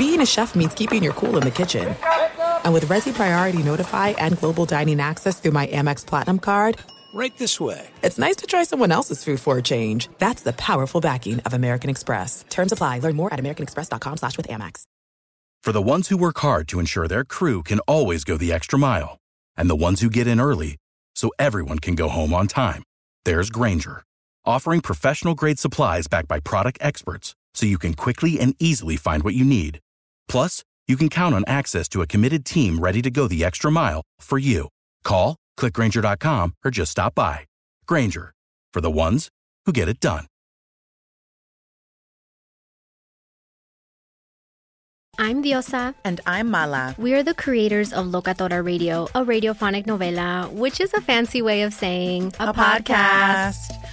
being a chef means keeping your cool in the kitchen. And with Resy Priority Notify and Global Dining Access through my Amex Platinum card, Right this way. it's nice to try someone else's food for a change. That's the powerful backing of American Express. Terms apply. Learn more at americanexpress.com slash with Amex. For the ones who work hard to ensure their crew can always go the extra mile, and the ones who get in early so everyone can go home on time, there's Grainger, offering professional grade supplies backed by product experts so you can quickly and easily find what you need. Plus, you can count on access to a committed team ready to go the extra mile for you. Call, clickgrainger.com, or just stop by. Grainger, for the ones who get it done. I'm Diosa. And I'm Mala. We are the creators of Locatora Radio, a radiophonic novela, which is a fancy way of saying A podcast.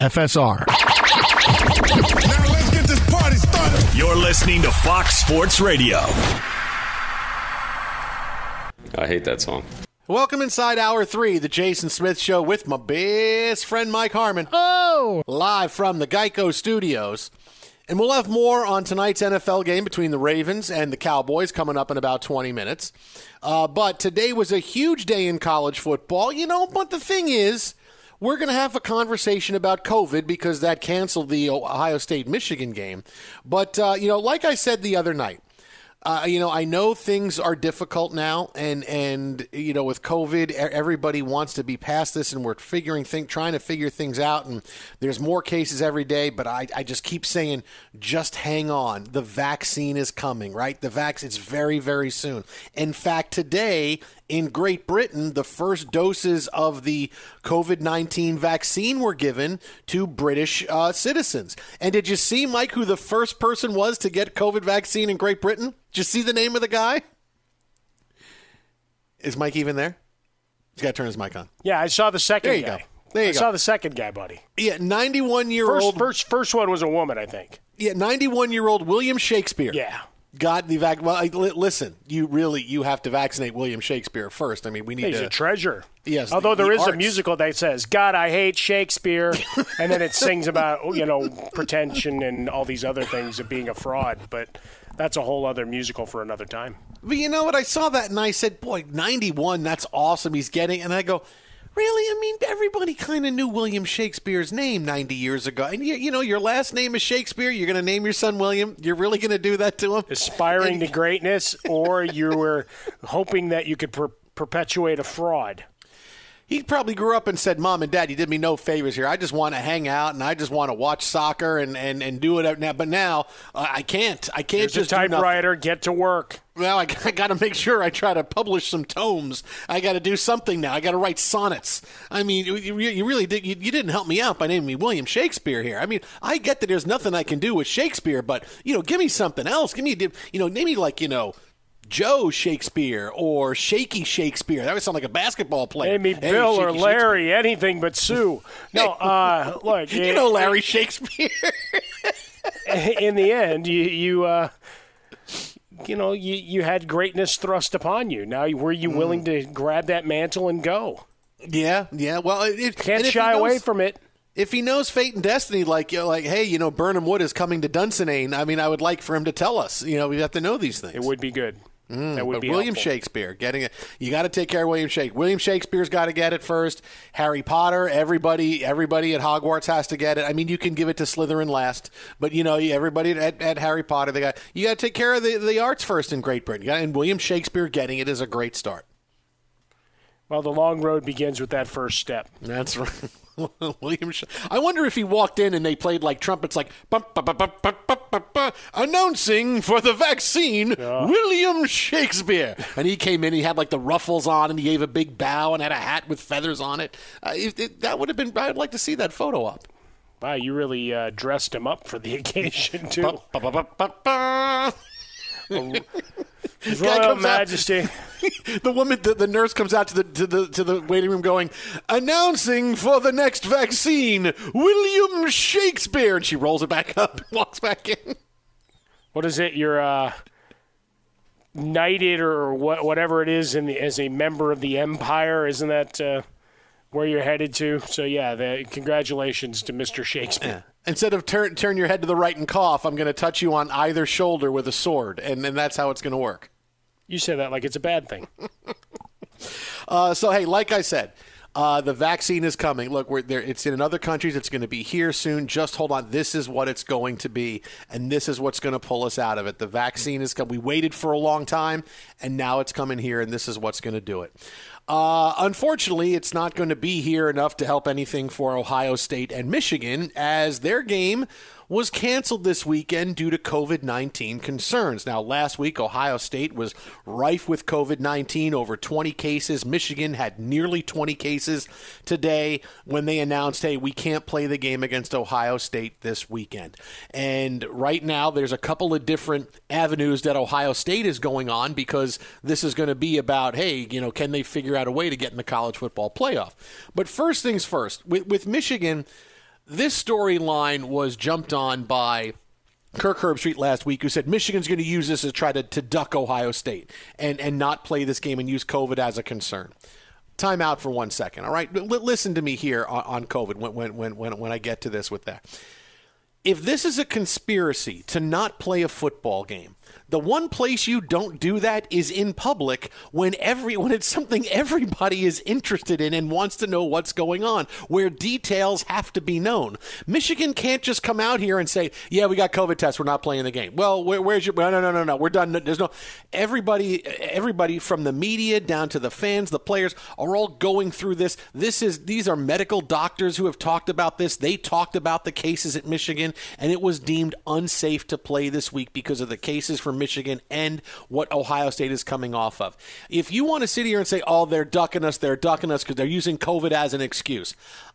FSR. Now let's get this party started. You're listening to Fox Sports Radio. I hate that song. Welcome inside hour three, the Jason Smith Show with my best friend Mike Harmon. Oh! Live from the Geico Studios. And we'll have more on tonight's NFL game between the Ravens and the Cowboys coming up in about 20 minutes. Uh, but today was a huge day in college football, you know. But the thing is, we're going to have a conversation about COVID because that canceled the Ohio State Michigan game. But, uh, you know, like I said the other night, uh, you know, I know things are difficult now, and and you know, with COVID, everybody wants to be past this, and we're figuring thing, trying to figure things out, and there's more cases every day. But I, I just keep saying, just hang on. The vaccine is coming, right? The vax, it's very, very soon. In fact, today in Great Britain, the first doses of the COVID 19 vaccine were given to British uh, citizens. And did you see, Mike, who the first person was to get COVID vaccine in Great Britain? Did you see the name of the guy? Is Mike even there? He's got to turn his mic on. Yeah, I saw the second There you guy. go. There you I go. saw the second guy, buddy. Yeah, 91 year First, old. first, first one was a woman, I think. Yeah, 91 year old William Shakespeare. Yeah. Got the vac. Well, I- listen, you really you have to vaccinate William Shakespeare first. I mean, we need He's to. a treasure. Yes, Although the- there the is a musical that says "God, I hate Shakespeare," and then it sings about you know pretension and all these other things of being a fraud. But That's a whole other musical for another time. But you know what? I saw that and I said, boy, 91, that's awesome. He's getting, and I go, really? I mean, everybody kind of knew William Shakespeare's name 90 years ago. And, you, you know, your last name is Shakespeare. You're going to name your son William. You're really going to do that to him? Aspiring to greatness, or you were hoping that you could per- perpetuate a fraud? He probably grew up and said, "Mom and Dad, you did me no favors here. I just want to hang out and I just want to watch soccer and, and, and do it now. But now uh, I can't. I can't Here's just a typewriter. Get to work. Well, I, I got to make sure I try to publish some tomes. I got to do something now. I got to write sonnets. I mean, you, you you really did. You, you didn't help me out by naming me William Shakespeare here. I mean, I get that there's nothing I can do with Shakespeare, but you know, give me something else. Give me, you know, name me like you know. Joe Shakespeare or Shaky Shakespeare. That would sound like a basketball player. Maybe Hey, Bill or Larry, anything but Sue. No, uh, look. You know Larry Shakespeare. in the end, you you uh, you know you you had greatness thrust upon you. Now, were you Mm. willing to grab that mantle and go? Yeah, yeah. Well, it, it, Can't shy he away from it. If he knows fate and destiny, like you know, like hey, you know, Birnam Wood is coming to Dunsinane. I mean, I would like for him to tell us. You know, we have to know these things. It would be good. Mm, that would be William helpful. Shakespeare getting it. You got to take care of William Shakespeare. William Shakespeare's got to get it first. Harry Potter, everybody, everybody at Hogwarts has to get it. I mean, you can give it to Slytherin last, but you know, everybody at, at Harry Potter, they got you got to take care of the, the arts first in Great Britain. Gotta- And William Shakespeare getting it is a great start. Well, the long road begins with that first step. That's right. William. Sh- I wonder if he walked in and they played like trumpets, like bum, announcing for the vaccine, William Shakespeare. And he came in, he had like the ruffles on, and he gave a big bow and had a hat with feathers on it. Uh, if it that would have been. I'd like to see that photo up. Wow, you really uh, dressed him up for the occasion too. Royal comes out- Majesty. the woman, the, the nurse comes out to the to the to the waiting room, going, announcing for the next vaccine, William Shakespeare, and she rolls it back up and walks back in. What is it? You're uh, knighted or what, whatever it is, in the, as a member of the Empire. Isn't that uh, where you're headed to? So yeah, the, congratulations to Mr. Shakespeare. Instead of turn turn your head to the right and cough, I'm going to touch you on either shoulder with a sword, and and that's how it's going to work. You say that like it's a bad thing. Uh, so hey, like I said. Uh, the vaccine is coming. Look, we're there. It's in other countries. It's going to be here soon. Just hold on. This is what it's going to be, and this is what's going to pull us out of it. The vaccine is coming. We waited for a long time, and now it's coming here, and this is what's going to do it. Uh, unfortunately, it's not going to be here enough to help anything for Ohio State and Michigan, as their game was canceled this weekend due to COVID 19 concerns. Now, last week, Ohio State was rife with COVID 19, over 20 cases. Michigan had nearly 20 cases today when they announced, hey, we can't play the game against Ohio State this weekend. And right now, there's a couple of different avenues that Ohio State is going on because this is going to be about, hey, you know, can they figure out a way to get in the college football playoff? But first things first, with, with Michigan, this storyline was jumped on by Kirk Herbstreit last week, who said Michigan's going to use this to try to, to duck Ohio State and, and not play this game and use COVID as a concern. Time out for one second, all right? L- listen to me here on, on COVID when, when, when, when, when I get to this with that. If this is a conspiracy to not play a football game, the one place you don't do that is in public when every when it's something everybody is interested in and wants to know what's going on, where details have to be known. Michigan can't just come out here and say, "Yeah, we got COVID tests, we're not playing the game." Well, where, where's your? No, no, no, no, no. We're done. There's no. Everybody, everybody from the media down to the fans, the players are all going through this. This is these are medical doctors who have talked about this. They talked about the cases at Michigan, and it was deemed unsafe to play this week because of the cases from Michigan and what Ohio State is coming off of. If you want to sit here and say, "Oh, they're ducking us, they're ducking us because they're using COVID as an excuse,"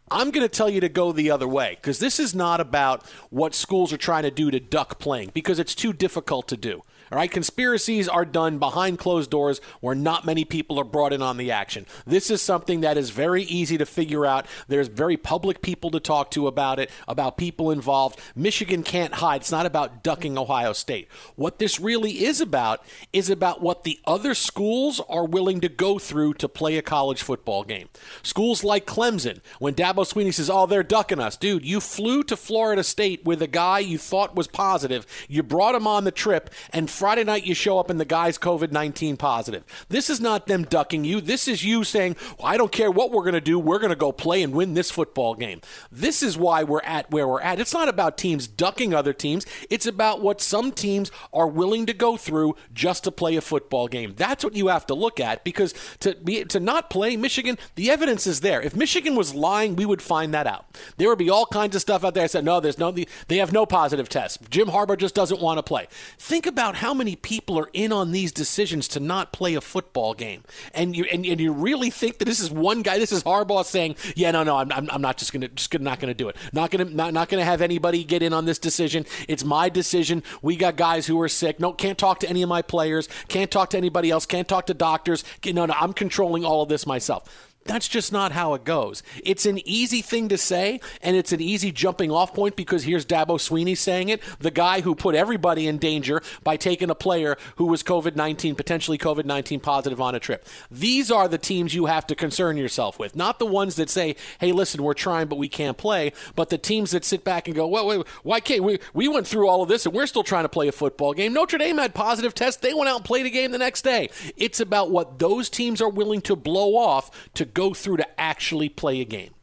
I'm going to tell you to go the other way because this is not about what schools are trying to do to duck playing because it's too difficult to do. All right, conspiracies are done behind closed doors where not many people are brought in on the action. This is something that is very easy to figure out. There's very public people to talk to about it, about people involved. Michigan can't hide. It's not about ducking Ohio State. What this really is about is about what the other schools are willing to go through to play a college football game. Schools like Clemson, when Dabo Swinney says, "Oh, they're ducking us," dude, you flew to Florida State with a guy you thought was positive. You brought him on the trip, and Friday night you show up and the guy's COVID 19 positive. This is not them ducking you. This is you saying, well, I don't care what we're going to do. We're going to go play and win this football game. This is why we're at where we're at. It's not about teams ducking other teams, it's about what some teams are willing to go through just to play a football game. That's what you have to look at because to be to not play Michigan, the evidence is there. If Michigan was lying, we would find that out. There would be all kinds of stuff out there. I said, no, there's no, they have no positive tests. Jim Harbaugh just doesn't want to play. Think about how many people are in on these decisions to not play a football game, and you and, and you really think that this is one guy. This is Harbaugh saying, "Yeah, no, no, I'm, I'm, I'm not just gonna just gonna, not gonna do it. Not gonna not, not gonna have anybody get in on this decision. It's my decision. We got guys who are sick. No, can't talk to any of my players. Can't talk to anybody else. Can't talk to doctors. No, no, I'm controlling all of this myself." That's just not how it goes. It's an easy thing to say, and it's an easy jumping off point because here's Dabo Swinney saying it, the guy who put everybody in danger by taking a player who was COVID 19, potentially COVID 19 positive on a trip. These are the teams you have to concern yourself with, not the ones that say, hey, listen, we're trying, but we can't play, but the teams that sit back and go, well, wait, why can't we? We went through all of this and we're still trying to play a football game. Notre Dame had positive tests. They went out and played a game the next day. It's about what those teams are willing to blow off to go through to actually play a game?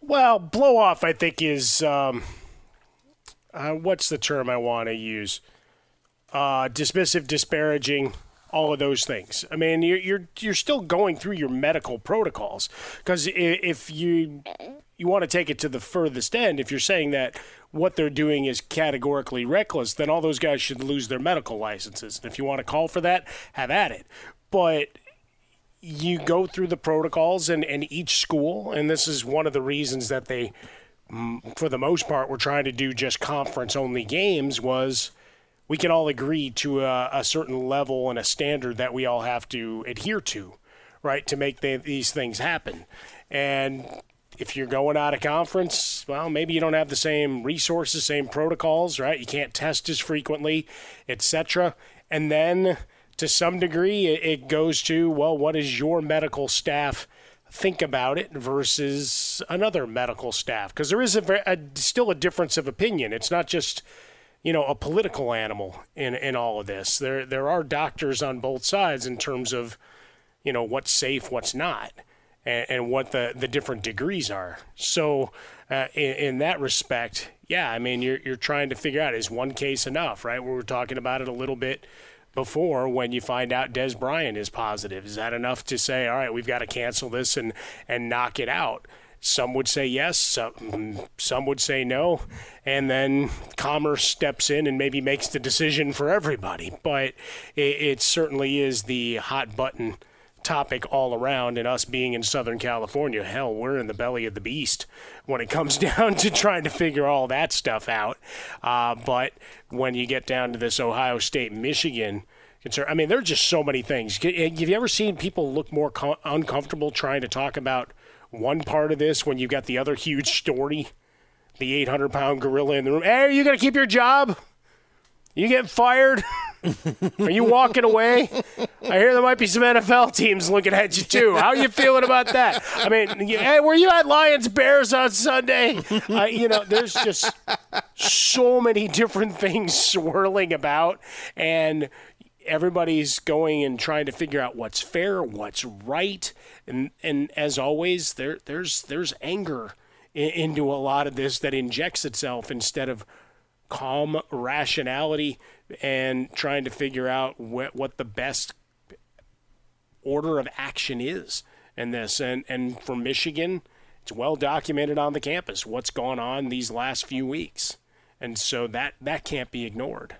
Well, blow off, I think, is um, uh, what's the term I want to use? Uh, dismissive, disparaging, all of those things. I mean, you're you're, you're still going through your medical protocols because if you you want to take it to the furthest end, if you're saying that what they're doing is categorically reckless, then all those guys should lose their medical licenses. And if you want to call for that, have at it. But you go through the protocols and, and each school, and this is one of the reasons that they, for the most part, were trying to do just conference only games was we can all agree to a, a, certain level and a standard that we all have to adhere to, right, to make the, these things happen. And if you're going out of conference, well, maybe you don't have the same resources, same protocols, right? You can't test as frequently, etc. And then – to some degree, it goes to, well, what does your medical staff think about it versus another medical staff? Because there is a, a, still a difference of opinion. It's not just, you know, a political animal in, in all of this. There, there are doctors on both sides in terms of, you know, what's safe, what's not, and, and what the, the different degrees are. So, uh, in, in that respect, yeah, I mean, you're, you're trying to figure out is one case enough, right? We were talking about it a little bit before when you find out Dez Bryant is positive. Is that enough to say, all right, we've got to cancel this and, and knock it out? Some would say yes, some, some would say no. And then commerce steps in and maybe makes the decision for everybody. But it, it certainly is the hot button topic all around and us being in Southern California, hell, we're in the belly of the beast when it comes down to trying to figure all that stuff out. Uh, but when you get down to this Ohio State, Michigan, concern, I mean, there are just so many things. Have you ever seen people look more co- uncomfortable trying to talk about one part of this when you've got the other huge story? The 800 pound gorilla in the room. Hey, are you going to keep your job? You get fired? Are you walking away? I hear there might be some NFL teams looking at you too. How are you feeling about that? I mean, hey, were you at Lions Bears on Sunday? Uh, you know, there's just so many different things swirling about, and everybody's going and trying to figure out what's fair, what's right, and and as always, there there's there's anger into a lot of this that injects itself instead of calm rationality and trying to figure out what, what the best order of action is in this. And, and for Michigan, it's well documented on the campus what's gone on these last few weeks. And so that, that can't be ignored.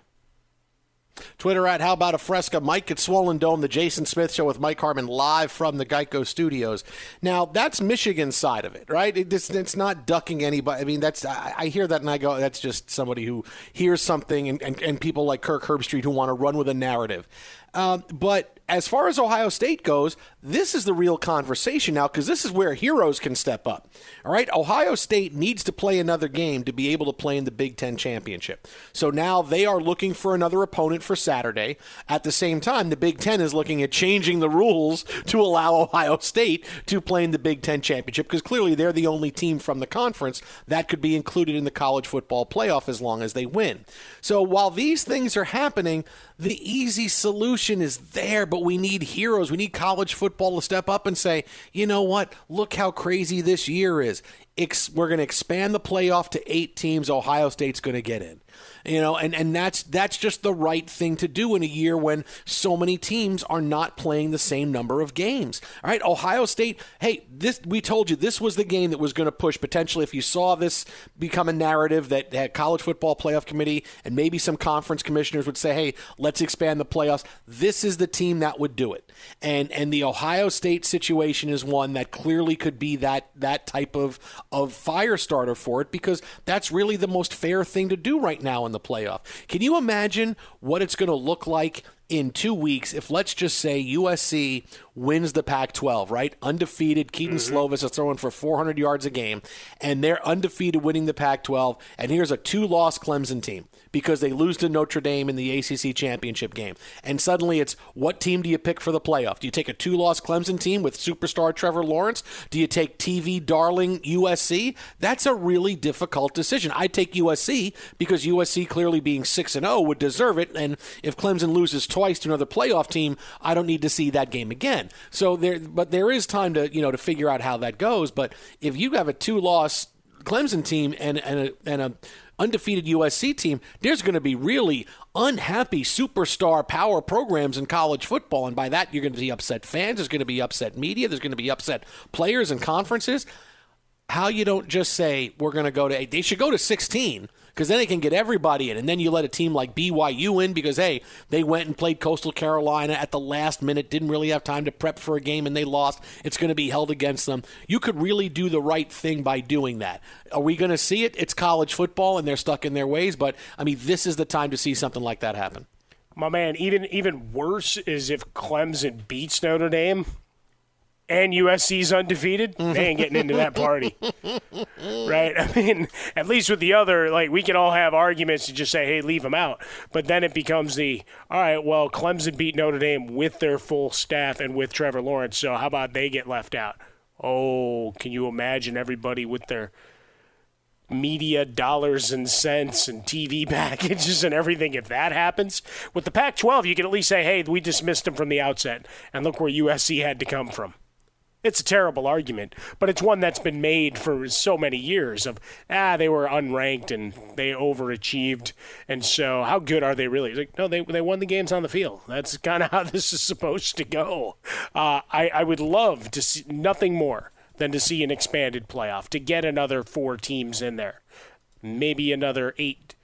Twitter at How About a Fresca, Mike at Swollen Dome, the Jason Smith Show with Mike Harmon live from the Geico Studios. Now, that's Michigan's side of it, right? It, it's, it's not ducking anybody. I mean, that's I, I, hear that and I go, that's just somebody who hears something and, and, and people like Kirk Herbstreit who want to run with a narrative. Um, but as far as Ohio State goes, this is the real conversation now because this is where heroes can step up. All right, Ohio State needs to play another game to be able to play in the Big Ten championship. So now they are looking for another opponent for Saturday. At the same time, the Big Ten is looking at changing the rules to allow Ohio State to play in the Big Ten championship because clearly they're the only team from the conference that could be included in the college football playoff as long as they win. So while these things are happening, the easy solution is there, but we need heroes. We need college football to step up and say, you know what? Look how crazy this year is. We're going to expand the playoff to eight teams. Ohio State's going to get in you know, and, and that's that's just the right thing to do in a year when so many teams are not playing the same number of games. All right, Ohio State, hey, this we told you this was the game that was going to push potentially if you saw this become a narrative that, that college football playoff committee and maybe some conference commissioners would say, hey, let's expand the playoffs. This is the team that would do it. And and the Ohio State situation is one that clearly could be that that type of of fire starter for it because that's really the most fair thing to do right now in the playoff. Can you imagine what it's going to look like in two weeks if let's just say USC wins the Pac-12, right? Undefeated. Kedon mm-hmm. Slovis is throwing for 400 yards a game, and they're undefeated winning the Pac-12. And here's a two-loss Clemson team because they lose to Notre Dame in the ACC championship game. And suddenly it's what team do you pick for the playoff? Do you take a two-loss Clemson team with superstar Trevor Lawrence? Do you take TV darling USC? That's a really difficult decision. I take USC because USC clearly being 6 and 0 would deserve it and if Clemson loses twice to another playoff team, I don't need to see that game again. So there, but there is time to you know to figure out how that goes. But if you have a two-loss Clemson team and and a, and a undefeated USC team, there's going to be really unhappy superstar power programs in college football. And by that, you're going to be upset fans. There's going to be upset media. There's going to be upset players and conferences. How you don't just say, we're going to go to, they should go to 16 because then they can get everybody in. And then you let a team like BYU in because, hey, they went and played Coastal Carolina at the last minute, didn't really have time to prep for a game, and they lost. It's going to be held against them. You could really do the right thing by doing that. Are we going to see it? It's college football, and they're stuck in their ways. But, I mean, this is the time to see something like that happen. My man, even even worse is if Clemson beats Notre Dame and USC's undefeated, they mm-hmm. ain't getting into that party. right? I mean, at least with the other, like, we can all have arguments to just say, hey, leave them out. But then it becomes the, all right, well, Clemson beat Notre Dame with their full staff and with Trevor Lawrence, so how about they get left out? Oh, can you imagine everybody with their media dollars and cents and TV packages and everything if that happens. With the Pac 12, you can at least say, hey, we dismissed them from the outset, and look where USC had to come from. It's a terrible argument, but it's one that's been made for so many years of ah they were unranked and they overachieved and so how good are they really? It's like no they they won the games on the field. That's kind of how this is supposed to go. Uh, I I would love to see nothing more than to see an expanded playoff to get another four teams in there, maybe another eight,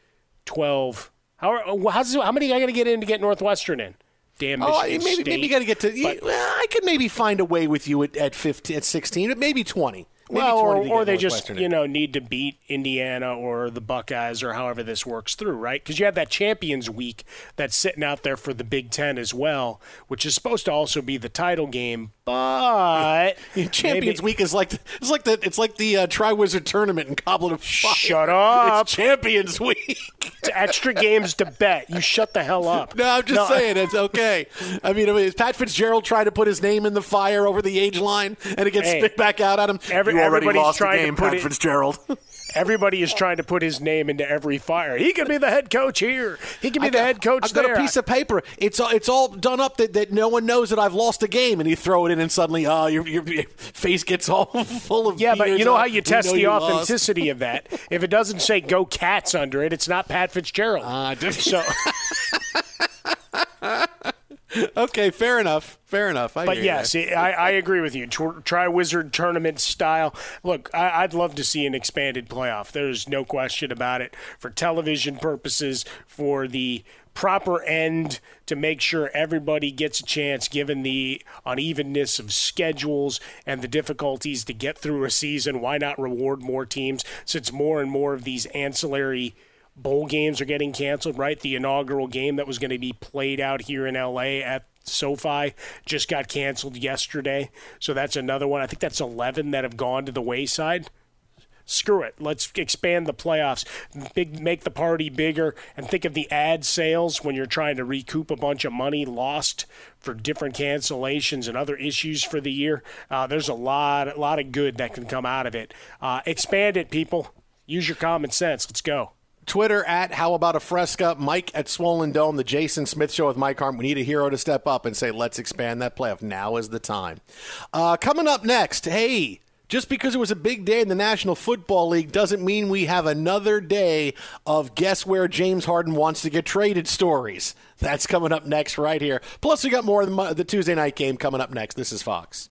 twelve. How how's, how many I got to get in to get Northwestern in? Damn oh, maybe, State. Maybe you got to get to. But, well, I could maybe find a way with you at, at 15, at 16, maybe 20. Well, or, or they just you know need to beat Indiana or the Buckeyes or however this works through, right? Because you have that Champions Week that's sitting out there for the Big Ten as well, which is supposed to also be the title game. But yeah, Champions maybe, Week is like it's like the it's like the uh, Triwizard Tournament in Goblet of Fire. Shut up! It's Champions Week. it's extra games to bet. You shut the hell up. No, I'm just no. saying it's okay. I mean, is Pat Fitzgerald trying to put his name in the fire over the age line and it gets hey, spit back out at him? Every, already lost the game, Pat it, Fitzgerald. everybody is trying to put his name into every fire. He can be the head coach here. He can be I the head coach I've got there. a piece of paper. It's all, it's all done up that, that no one knows that I've lost a game, and you throw it in, and suddenly, oh, your, your, your face gets all full of yeah. But you know how you test the you authenticity of that? If it doesn't say "Go Cats" under it, it's not Pat Fitzgerald. Uh, so. okay, fair enough. Fair enough. I but yes, I, I, agree with you. Triwizard tournament style. Look, I, would love to see an expanded playoff. There's no question about it. For television purposes, for the proper end to make sure everybody gets a chance given the unevenness of schedules and the difficulties to get through a season why not reward more teams since more and more of these ancillary bowl games are getting canceled, right? The inaugural game that was going to be played out here in LA at SoFi just got canceled yesterday. So that's another one. I think that's 11 that have gone to the wayside. Screw it. Let's expand the playoffs, Big, make the party bigger, and think of the ad sales when you're trying to recoup a bunch of money lost for different cancellations and other issues for the year. Uh, there's a lot, a lot of good that can come out of it. Uh, expand it, people. Use your common sense. Let's go. Twitter at How About a Fresca, Mike at Swollen Dome, the Jason Smith Show with Mike Harmon. We need a hero to step up and say, let's expand that playoff. Now is the time. Uh, coming up next, hey, just because it was a big day in the National Football League doesn't mean we have another day of guess where James Harden wants to get traded stories. That's coming up next, right here. Plus, we got more of the, the Tuesday night game coming up next. This is Fox.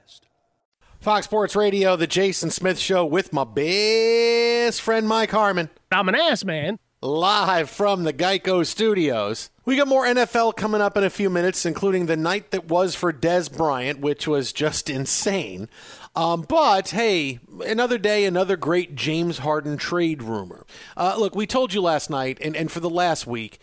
Fox Sports Radio, the Jason Smith Show with my best friend Mike Harmon. I'm an ass man. Live from the Geico Studios. We got more NFL coming up in a few minutes, including the night that was for Dez Bryant, which was just insane. Um, but hey, another day, another great James Harden trade rumor. Uh, look, we told you last night, and, and for the last week,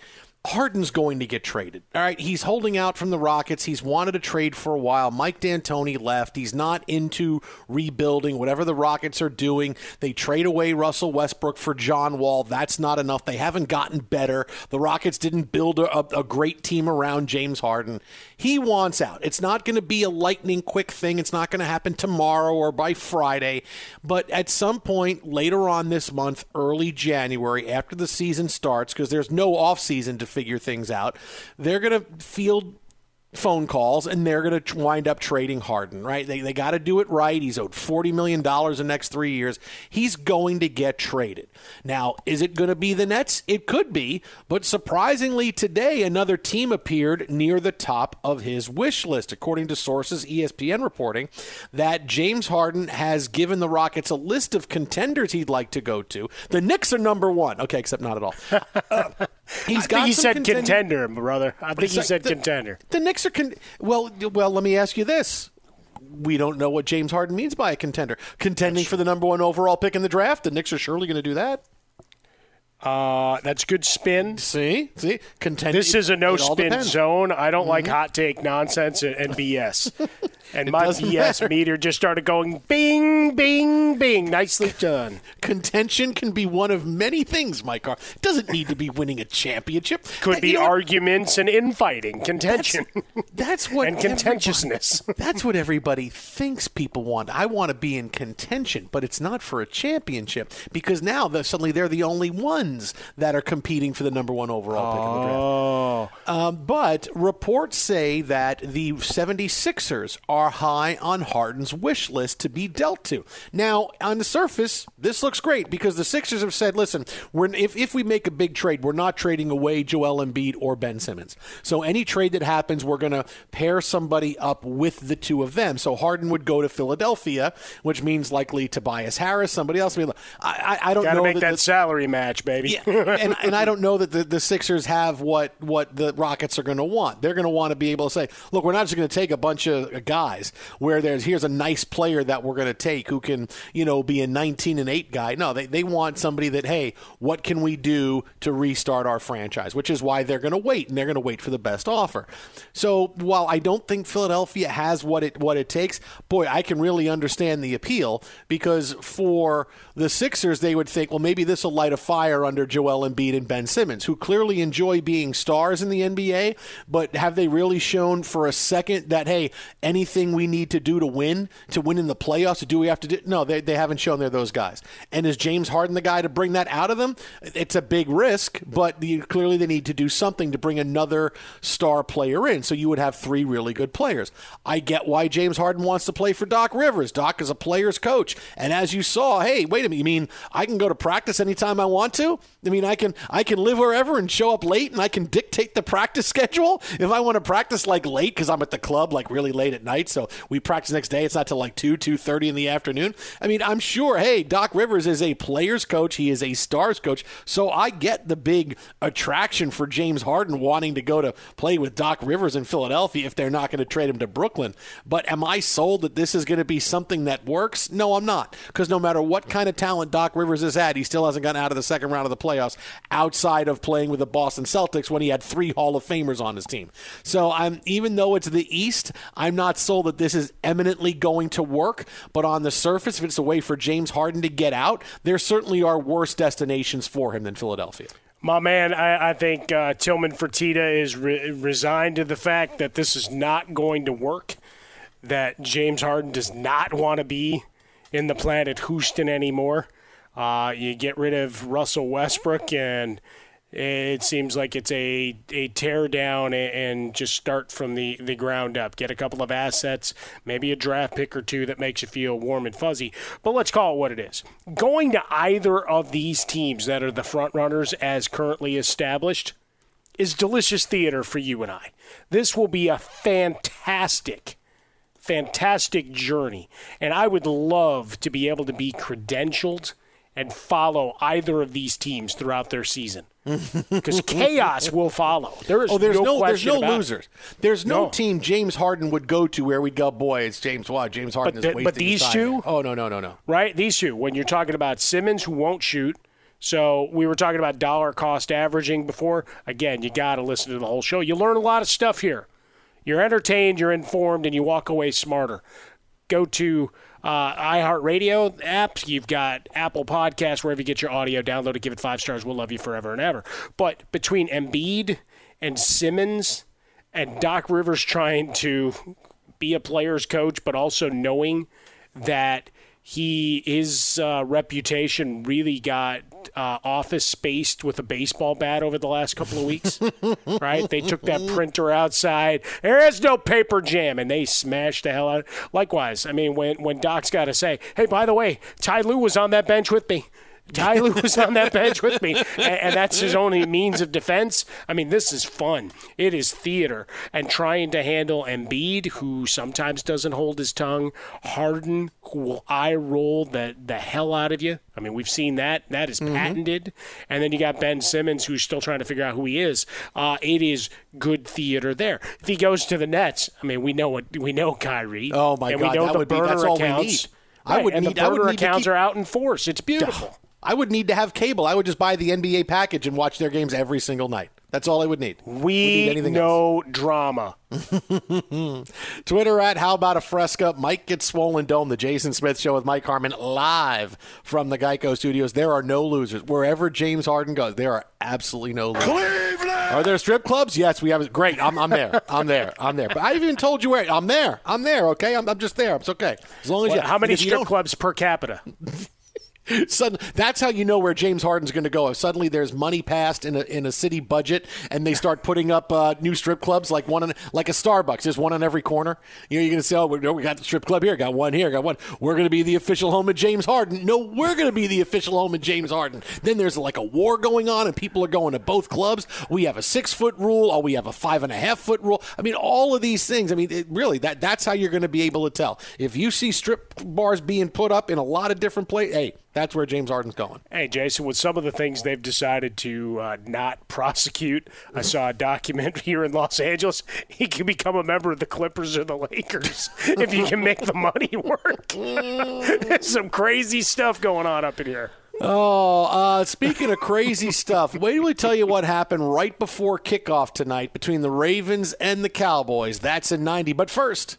Harden's going to get traded. All right, he's holding out from the Rockets. He's wanted to trade for a while. Mike D'Antoni left. He's not into rebuilding whatever the Rockets are doing. They trade away Russell Westbrook for John Wall. That's not enough. They haven't gotten better. The Rockets didn't build a, a great team around James Harden. He wants out. It's not going to be a lightning quick thing. It's not going to happen tomorrow or by Friday. But at some point later on this month, early January, after the season starts, because there's no off season to figure things out. They're going to field phone calls and they're going to wind up trading Harden, right? They, they got to do it right. He's owed $40 million in the next three years. He's going to get traded. Now, is it going to be the Nets? It could be, but surprisingly today, another team appeared near the top of his wish list, according to sources ESPN reporting that James Harden has given the Rockets a list of contenders he'd like to go to. The Knicks are number one. Okay, except not at all. Uh, he's got he said contend- contender, brother. I think he said the, contender. The Knicks are con- well. Well, let me ask you this: we don't know what James Harden means by a contender. Contending for the number one overall pick in the draft. The Knicks are surely going to do that. Uh, that's good spin. See, see, contend- This is a no spin zone. I don't mm-hmm. like hot take nonsense and, and BS. and my BS matter. meter just started going bing, bing, bing. Nicely done. Contention can be one of many things, Mike. It doesn't need to be winning a championship. Could be arguments and infighting. Contention. That's, what and contentiousness. that's what everybody thinks people want. I want to be in contention, but it's not for a championship because now the, suddenly they're the only one ones that are competing for the number one overall pick in the draft. Oh. Um, but reports say that the 76ers are high on Harden's wish list to be dealt to. Now, on the surface, this looks great because the Sixers have said, listen, we're, if, if we make a big trade, we're not trading away Joel Embiid or Ben Simmons. So any trade that happens, we're going to pair somebody up with the two of them. So Harden would go to Philadelphia, which means likely Tobias Harris, somebody else. I, I, I don't Gotta know. make that, that salary match, baby baby. Yeah, and and I don't know that the, the Sixers have what what the Rockets are going to want. They're going to want to be able to say, look, we're not just going to take a bunch of guys where there's here's a nice player that we're going to take who can you know be a 19 and 8 guy. No, they they want somebody that hey, what can we do to restart our franchise? Which is why they're going to wait and they're going to wait for the best offer. So while I don't think Philadelphia has what it what it takes, boy, I can really understand the appeal because for the Sixers, they would think, well, maybe this will light a fire under Joel Embiid and Ben Simmons, who clearly enjoy being stars in the NBA, but have they really shown for a second that, hey, anything we need to do to win, to win in the playoffs, to do we have to do? No, they, they haven't shown they're those guys. And is James Harden the guy to bring that out of them? It's a big risk, but clearly they need to do something to bring another star player in. So you would have three really good players. I get why James Harden wants to play for Doc Rivers. Doc is a player's coach. And as you saw, hey, wait a minute, you mean I can go to practice anytime I want to? I mean, I can I can live wherever and show up late, and I can dictate the practice schedule if I want to practice like late because I'm at the club like really late at night. So we practice next day. It's not till like two two thirty in the afternoon. I mean, I'm sure. Hey, Doc Rivers is a players coach. He is a stars coach. So I get the big attraction for James Harden wanting to go to play with Doc Rivers in Philadelphia if they're not going to trade him to Brooklyn. But am I sold that this is going to be something that works? No, I'm not. Because no matter what kind of talent Doc Rivers is at, he still hasn't gotten out of the second round of the playoffs outside of playing with the Boston Celtics when he had three Hall of Famers on his team. So I'm even though it's the East, I'm not sold that this is eminently going to work. But on the surface, if it's a way for James Harden to get out, there certainly are worse destinations for him than Philadelphia. My man, I, I think uh, Tillman Fertitta is re- resigned to the fact that this is not going to work. That James Harden does not want to be in the planet Houston anymore. Uh, you get rid of Russell Westbrook, and It seems like it's a, a tear down and just start from the, the ground up. Get a couple of assets, maybe a draft pick or two that makes you feel warm and fuzzy. But let's call it what it is. Going to either of these teams that are the front runners as currently established is delicious theater for you and I. This will be a fantastic fantastic journey. And I would love to be able to be credentialed and follow either of these teams throughout their season. Because chaos will follow. There is oh, there's no, no, there's no about it. losers. There's no, No. team James Harden would go to where we'd go, boy, it's James. Wow, James Harden But is the- wasting but his these time two? Oh no, no, no, no. Right? These two. When you're talking about Simmons, who won't shoot. So we were talking about dollar cost averaging before. Again, you got to listen to the whole show. You learn a lot of stuff here. You're entertained, you're informed, and you walk away smarter. Go to uh, iHeartRadio apps. You've got Apple Podcasts, wherever you get your audio. Download it, give it five stars. We'll love you forever and ever. But between Embiid and Simmons and Doc Rivers trying to be a player's coach, but also knowing that he his uh, reputation really got uh, office spaced with a baseball bat over the last couple of weeks. right? They took that printer outside. There is no paper jam, and they smashed the hell out. Of Likewise, I mean, when when Doc's got to say, "Hey, by the way, Ty Lue was on that bench with me." Ty Lue was on that bench with me, and, and that's his only means of defense. I mean, this is fun. It is theater, and trying to handle Embiid, who sometimes doesn't hold his tongue, Harden, who will eye roll the the hell out of you. I mean, we've seen that. That is patented. And then you got Ben Simmons, who's still trying to figure out who he is. Uh, it is good theater there. If he goes to the Nets, I mean, we know what we know Kyrie. Oh, my and God, we know that the would be- that's all we accounts. need. I would and need- the burner accounts keep- are out in force. It's beautiful. I would need to have cable. I would just buy the NBA package and watch their games every single night. That's all I would need. We need anything know drama. Twitter at How About a Fresca. Mike gets swollen dome. The Jason Smith Show with Mike Harmon live from the Geico Studios. There are no losers. Wherever James Harden goes, there are absolutely no losers. Cleveland! Are there strip clubs? Yes, we have. Great. I'm, I'm there. I'm there. I'm there. But I even told you where. I'm there. I'm there. Okay. I'm, I'm just there. It's okay. As long as What- you. how many strip clubs per capita? Sudden, that's how you know where James Harden's going to go. If suddenly there's money passed in a in a city budget, and they start putting up uh, new strip clubs, like one like a Starbucks, there's one on every corner. You know, you're going to say, "Oh, we, we got the strip club here, got one here, got one." We're going to be the official home of James Harden. No, we're going to be the official home of James Harden. Then there's like a war going on, and people are going to both clubs. We have a six foot rule, or we have a five and a half foot rule. I mean, all of these things. I mean, it, really, that that's how you're going to be able to tell if you see strip bars being put up in a lot of different places. Hey. That's where James Harden's going. Hey, Jason, with some of the things they've decided to uh, not prosecute, I saw a document here in Los Angeles. He can become a member of the Clippers or the Lakers if you can make the money work. There's some crazy stuff going on up in here. Oh, uh, speaking of crazy stuff, wait till we tell you what happened right before kickoff tonight between the Ravens and the Cowboys. That's in 90. But first,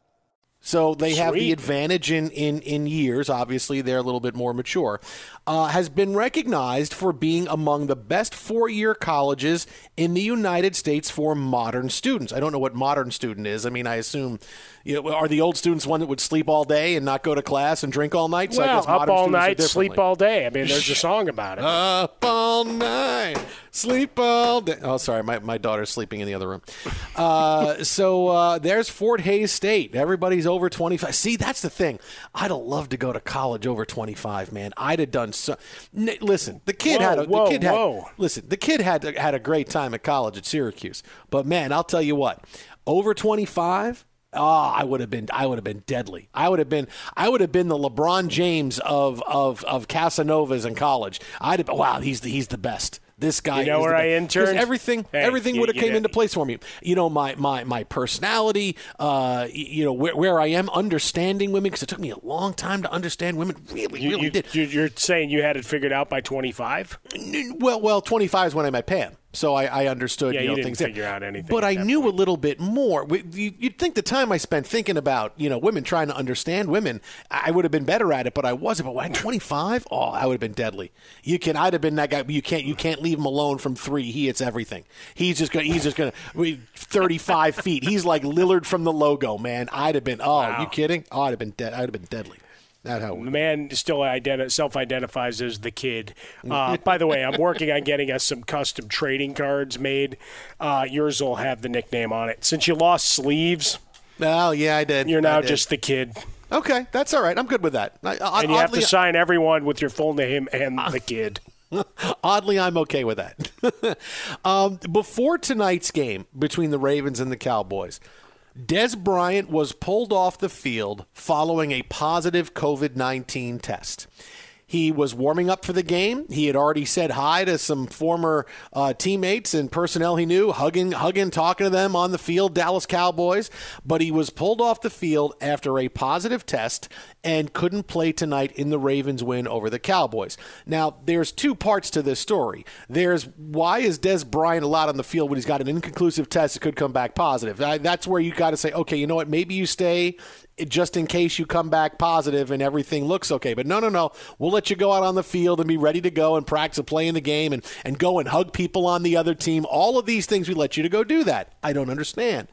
So they have the advantage in, in, in years. Obviously, they're a little bit more mature. Uh, has been recognized for being among the best four year colleges in the United States for modern students. I don't know what modern student is. I mean, I assume you know, are the old students one that would sleep all day and not go to class and drink all night? So I well, up all night, sleep all day. I mean, there's a song about it. Up all night, sleep all day. Oh, sorry, my, my daughter's sleeping in the other room. Uh, so uh, there's Fort Hays State. Everybody's over 25. See, that's the thing. I'd have loved to go to college over 25, man. I'd have done so. N- listen, the kid Whoa, had a, whoa, the kid had listen. The kid had had a great time at college at Syracuse. But man, I'll tell you what, over 25. Oh, I would have been. I would have been deadly. I would have been. I would have been the LeBron James of of of Casanovas in college. I'd have. Wow, he's the, he's the best. This guy. You know where I interned? Everything. Hey, everything would have came did. into place for me. You know, my my my personality. Uh, you know where where I am understanding women because it took me a long time to understand women. Really, you, really you, did. You're saying you had it figured out by 25? Well, well, 25 is when I met Pam, so I, I understood. Yeah, you know, you didn't figure out anything But I knew a little bit more. We- you- You'd think the time I spent thinking about you know women trying to understand women, I would have been better at it, but I wasn't. But when I'm 25, oh, I would have been deadly. You can, I'd have been that guy. You can't, you can't leave him alone from three. He hits everything. He's just gonna, he's just gonna, 35 feet. He's like Lillard from the logo, man. I'd have been. Oh, you kidding? Oh, I'd have been dead. I'd have been deadly. That how. The man still identi- self-identifies as the kid. Uh, by the way, I'm working on getting us some custom trading cards made. Uh, yours will have the nickname on it. Since you lost sleeves, Oh yeah, I did. you're now did. just the kid, Okay, that's all right. I'm good with that. I, I, and you have to sign everyone with your full name and the kid. oddly, I'm okay with that. um, before tonight's game between the Ravens and the Cowboys, Dez Bryant was pulled off the field following a positive COVID 19 test. He was warming up for the game. He had already said hi to some former uh, teammates and personnel he knew, hugging, hugging, talking to them on the field, Dallas Cowboys. But he was pulled off the field after a positive test and couldn't play tonight in the Ravens win over the Cowboys. Now, there's two parts to this story. There's why is Dez Bryant allowed on the field when he's got an inconclusive test that could come back positive? That's where you got to say, okay, you know what? Maybe you stay just in case you come back positive and everything looks okay. But no, no, no. We'll let you go out on the field and be ready to go and practice and play in the game and, and go and hug people on the other team. All of these things, we let you to go do that. I don't understand.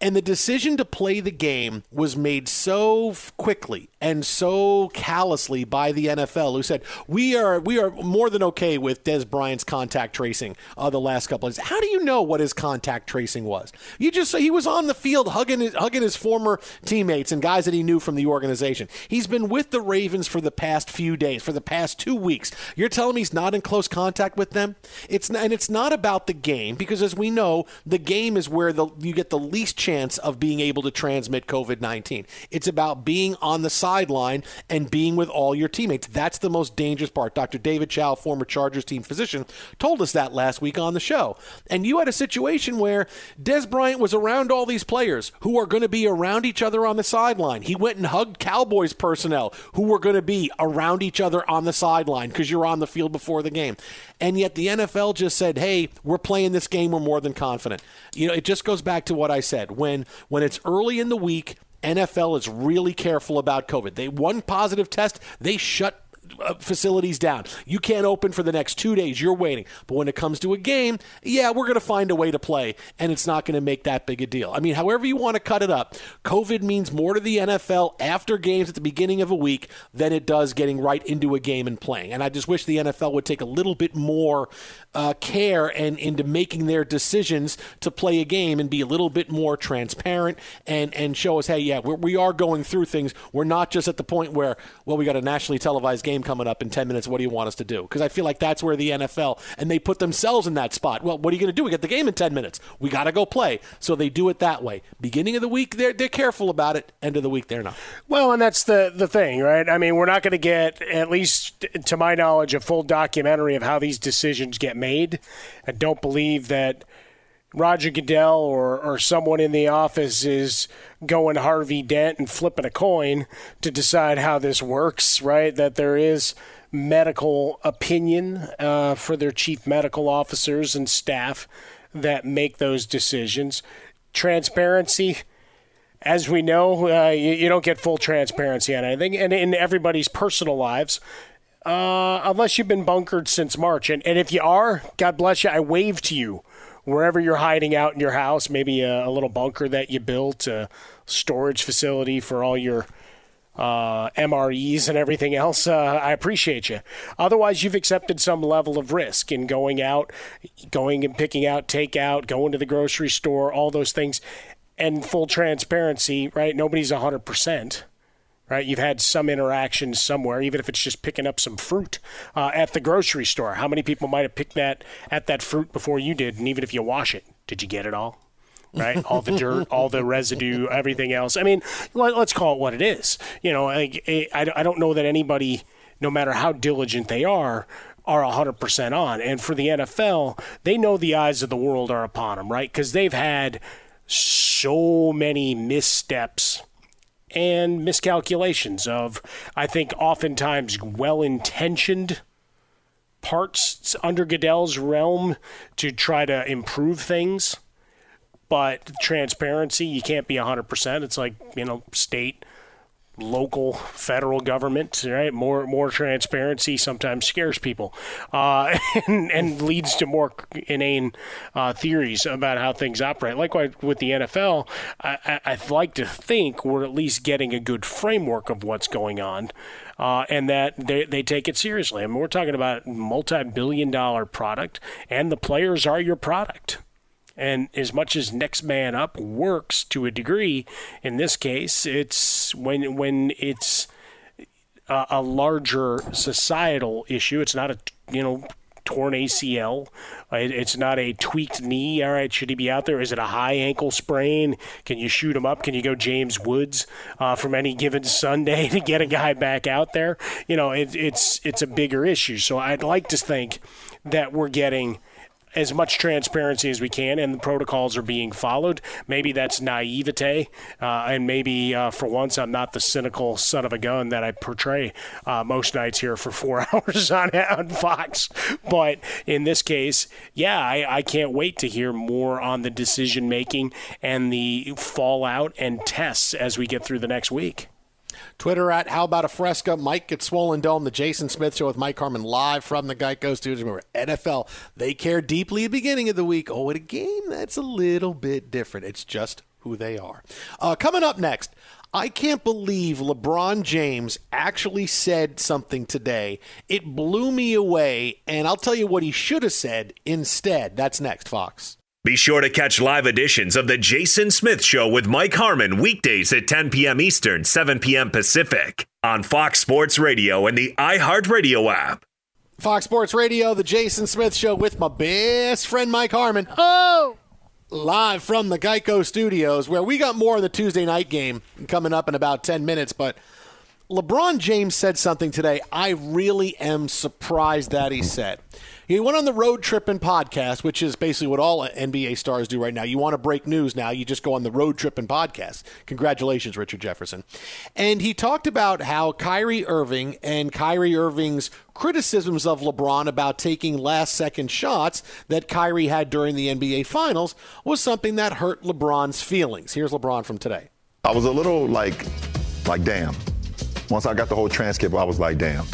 And the decision to play the game was made so quickly and so callously by the NFL, who said we are we are more than okay with Dez Bryant's contact tracing uh, the last couple of days. How do you know what his contact tracing was? You just he was on the field hugging his, hugging his former teammates and guys that he knew from the organization. He's been with the Ravens for the past few days, for the past two weeks. You're telling me he's not in close contact with them? It's not, and it's not about the game because, as we know, the game is where the, you get the least chance of being able to transmit COVID 19. It's about being on the sideline and being with all your teammates. That's the most dangerous part. Dr. David Chao, former Chargers team physician, told us that last week on the show. And you had a situation where Dez Bryant was around all these players who are going to be around each other on the sideline. He went and hugged Cowboys personnel who were going to be around each other on the sideline because you're on the field before the game. And yet the NFL just said, "Hey, we're playing this game. We're more than confident." You know, it just goes back to what I said when when it's early in the week. NFL is really careful about COVID. They one positive test, they shut facilities down. You can't open for the next two days. You're waiting. But when it comes to a game, yeah, we're going to find a way to play, and it's not going to make that big a deal. I mean, however you want to cut it up, COVID means more to the NFL after games at the beginning of a week than it does getting right into a game and playing. And I just wish the NFL would take a little bit more uh, care and into making their decisions to play a game and be a little bit more transparent and and show us, hey, yeah, we're, we are going through things. We're not just at the point where, well, we got a nationally televised game coming up in 10 minutes. What do you want us to do? Because I feel like that's where the NFL and they put themselves in that spot. Well, what are you going to do? We got the game in 10 minutes. We got to go play. So they do it that way. Beginning of the week, they're they're careful about it. End of the week, they're not. Well, and that's the the thing, right? I mean, we're not going to get, at least to my knowledge, a full documentary of how these decisions get made. I don't believe that Roger Goodell or, or someone in the office is going Harvey Dent and flipping a coin to decide how this works, right? That there is medical opinion uh, for their chief medical officers and staff that make those decisions. Transparency, as we know, uh, you, you, don't get full transparency on anything, and in everybody's personal lives. Uh, unless you've been bunkered since March. And, and if you are, God bless you, I wave to you wherever you're hiding out in your house, maybe a, a little bunker that you built, a storage facility for all your uh, MREs and everything else. Uh, I appreciate you. Otherwise, you've accepted some level of risk in going out, going and picking out takeout, going to the grocery store, all those things. And full transparency, right? Nobody's 100% right? You've had some interaction somewhere, even if it's just picking up some fruit uh, at the grocery store. How many people might have picked that at that fruit before you did? And even if you wash it, did you get it all? Right, all the dirt, all the residue, everything else. I mean, let, us call it what it is. You know, I, I, I don't know that anybody, no matter how diligent they are, are 100% on. And for the NFL, they know the eyes of the world are upon them, right? Because they've had so many missteps and miscalculations of, I think, oftentimes well intentioned parts under Goodell's realm to try to improve things. But transparency, you can't be 100%. It's like, you know, state local federal government right more more transparency sometimes scares people uh, and, and leads to more inane uh, theories about how things operate likewise with the NFL I, I'd like to think we're at least getting a good framework of what's going on uh, and that they, they take it seriously. I mean, we're talking about multi-billion dollar product, and the players are your product. And as much as next man up works to a degree, in this case, it's when when it's a, a larger societal issue. It's not a you know torn ACL. It's not a tweaked knee. All right, should he be out there? Is it a high ankle sprain? Can you shoot him up? Can you go James Woods uh, from any given Sunday to get a guy back out there? You know, it, it's it's a bigger issue. So I'd like to think that we're getting as much transparency as we can, and the protocols are being followed. Maybe that's naivete, uh, and maybe uh, for once I'm not the cynical son of a gun that I portray uh, most nights here for four hours on, on Fox. But in this case, yeah, I, I can't wait to hear more on the decision making and the fallout and tests as we get through the next week. Twitter at How About a Fresca. Mike at Swollen Dome. The Jason Smith Show with Mike Harmon live from the Geico Studios. Remember, NFL, they care deeply at the beginning of the week. Oh, at a game, that's a little bit different. It's just who they are. Uh, coming up next, I can't believe LeBron James actually said something today. It blew me away, and I'll tell you what he should have said instead. That's next, Fox. Be sure to catch live editions of The Jason Smith Show with Mike Harmon weekdays at 10 p.m. Eastern, 7 p.m. Pacific on Fox Sports Radio and the iHeartRadio app. Fox Sports Radio, The Jason Smith Show with my best friend Mike Harmon. Oh! live from the Geico Studios, where we got more of the Tuesday night game coming up in about 10 minutes. But LeBron James said something today I really am surprised that he said. He went on the Road Trippin' podcast, which is basically what all NBA stars do right now. You want to break news now, you just go on the Road Trippin' podcast. Congratulations, Richard Jefferson. And he talked about how Kyrie Irving and Kyrie Irving's criticisms of LeBron about taking last second shots that Kyrie had during the NBA Finals was something that hurt LeBron's feelings. Here's LeBron from today. I was a little like, like, damn. Once I got the whole transcript, I was like, damn.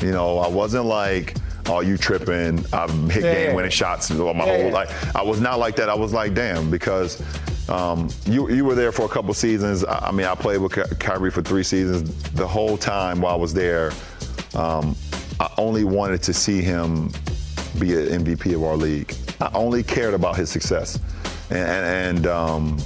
You know, I wasn't like, oh, you tripping. I've hit yeah, game winning shots my yeah, whole life. I was not like that. I was like, damn, because um, you you were there for a couple seasons. I, I, mean, I played with Kyrie for three seasons. The whole time while I was there, um, I only wanted to see him be an MVP of our league. I only cared about his success, and and, and um,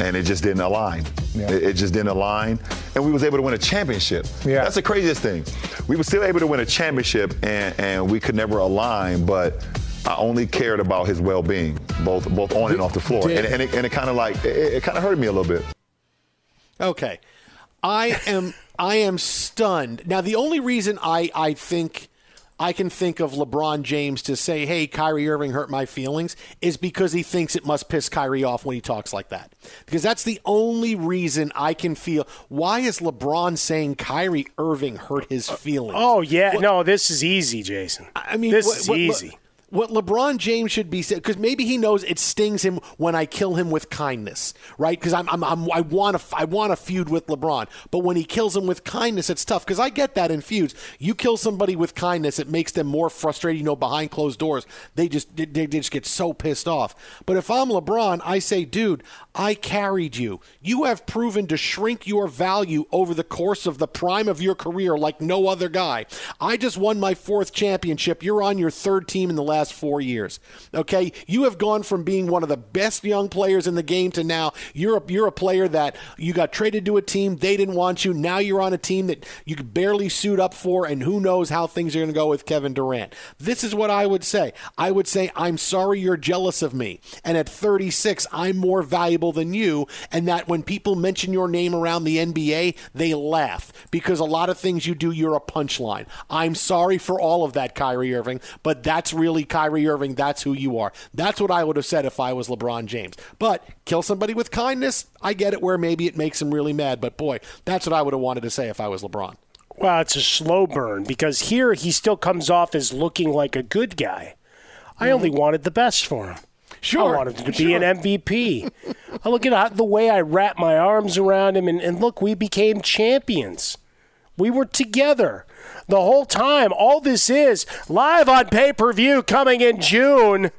and it just didn't align. Yeah. It, it, just didn't align, and we was able to win a championship. Yeah. That's the craziest thing. We were still able to win a championship, and, and we could never align, but. I only cared about his well-being, both both on and off the floor, and, and, it, and it kind of like it, it kind of hurt me a little bit. Okay, I am I am stunned. Now, the only reason I I think I can think of LeBron James to say, hey, Kyrie Irving hurt my feelings, is because he thinks it must piss Kyrie off when he talks like that. Because that's the only reason I can feel. Why is LeBron saying Kyrie Irving hurt his feelings? Oh, yeah. no, this is easy, Jason. I mean, this what, is what, easy. What, LeBron James should be saying, because maybe he knows it stings him when I kill him with kindness, right? Because I'm, I'm, I'm, i want to I want to feud with LeBron, but when he kills him with kindness, it's tough. Because I get that in feuds, you kill somebody with kindness, it makes them more frustrated. You know, behind closed doors, they just they, they just get so pissed off. But if I'm LeBron, I say, dude, I carried you. You have proven to shrink your value over the course of the prime of your career like no other guy. I just won my fourth championship. You're on your third team in the last last four years. Okay, you have gone from being one of the best young players in the game to now you're a, you're a player that you got traded to a team they didn't want you. Now you're on a team that you could barely suit up for, and who knows how things are going to go with Kevin Durant. This is what I would say. I would say I'm sorry you're jealous of me, and at 36 I'm more valuable than you, and that when people mention your name around the NBA, they laugh because a lot of things you do, you're a punchline. I'm sorry for all of that, Kyrie Irving, but that's really Kyrie Irving, that's who you are. That's what I would have said if I was LeBron James. But kill somebody with kindness, I get it where maybe it makes him really mad. But boy, that's what I would have wanted to say if I was LeBron. Well, it's a slow burn because here he still comes off as looking like a good guy. I mm-hmm. only wanted the best for him. Sure. I wanted him to sure. be an MVP. I look at the way I wrapped my arms around him, and, and look, we became champions. We were together the whole time. All this is live on pay per view coming in June.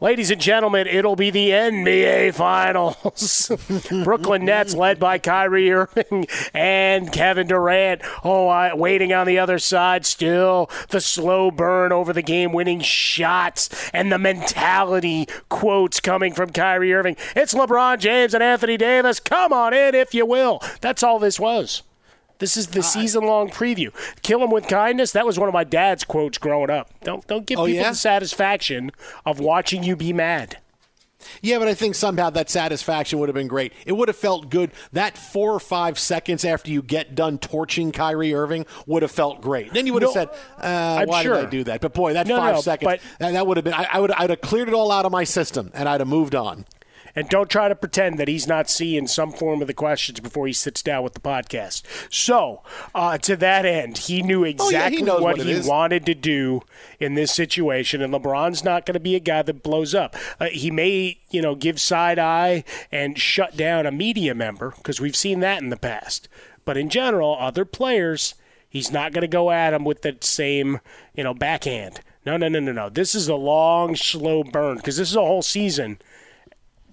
Ladies and gentlemen, it'll be the NBA Finals. Brooklyn Nets led by Kyrie Irving and Kevin Durant. Oh, I, waiting on the other side still. The slow burn over the game winning shots and the mentality quotes coming from Kyrie Irving. It's LeBron James and Anthony Davis. Come on in if you will. That's all this was. This is the uh, season long preview. Kill him with kindness. That was one of my dad's quotes growing up. Don't don't give oh, people yeah? the satisfaction of watching you be mad. Yeah, but I think somehow that satisfaction would have been great. It would have felt good. That four or five seconds after you get done torching Kyrie Irving would have felt great. Then you would have no, said, uh, "Why sure. did I do that?" But boy, that no, five no, seconds that, that, would have been. I, I would. I'd have cleared it all out of my system, and I'd have moved on. And don't try to pretend that he's not seeing some form of the questions before he sits down with the podcast. So, uh, to that end, he knew exactly oh, yeah, he what, what he wanted to do in this situation. And LeBron's not going to be a guy that blows up. Uh, he may, you know, give side eye and shut down a media member because we've seen that in the past. But in general, other players, he's not going to go at them with that same, you know, backhand. No, no, no, no, no. This is a long, slow burn because this is a whole season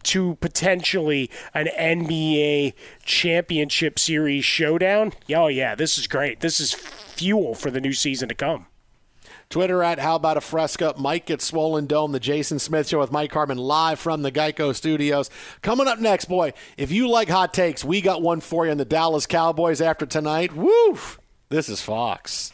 to potentially an NBA championship series showdown, oh yeah, this is great. This is fuel for the new season to come. Twitter at How About a Fresca. Mike at Swollen Dome, the Jason Smith Show with Mike Harmon live from the Geico Studios. Coming up next, boy, if you like hot takes, we got one for you on the Dallas Cowboys after tonight. Woo! This is Fox.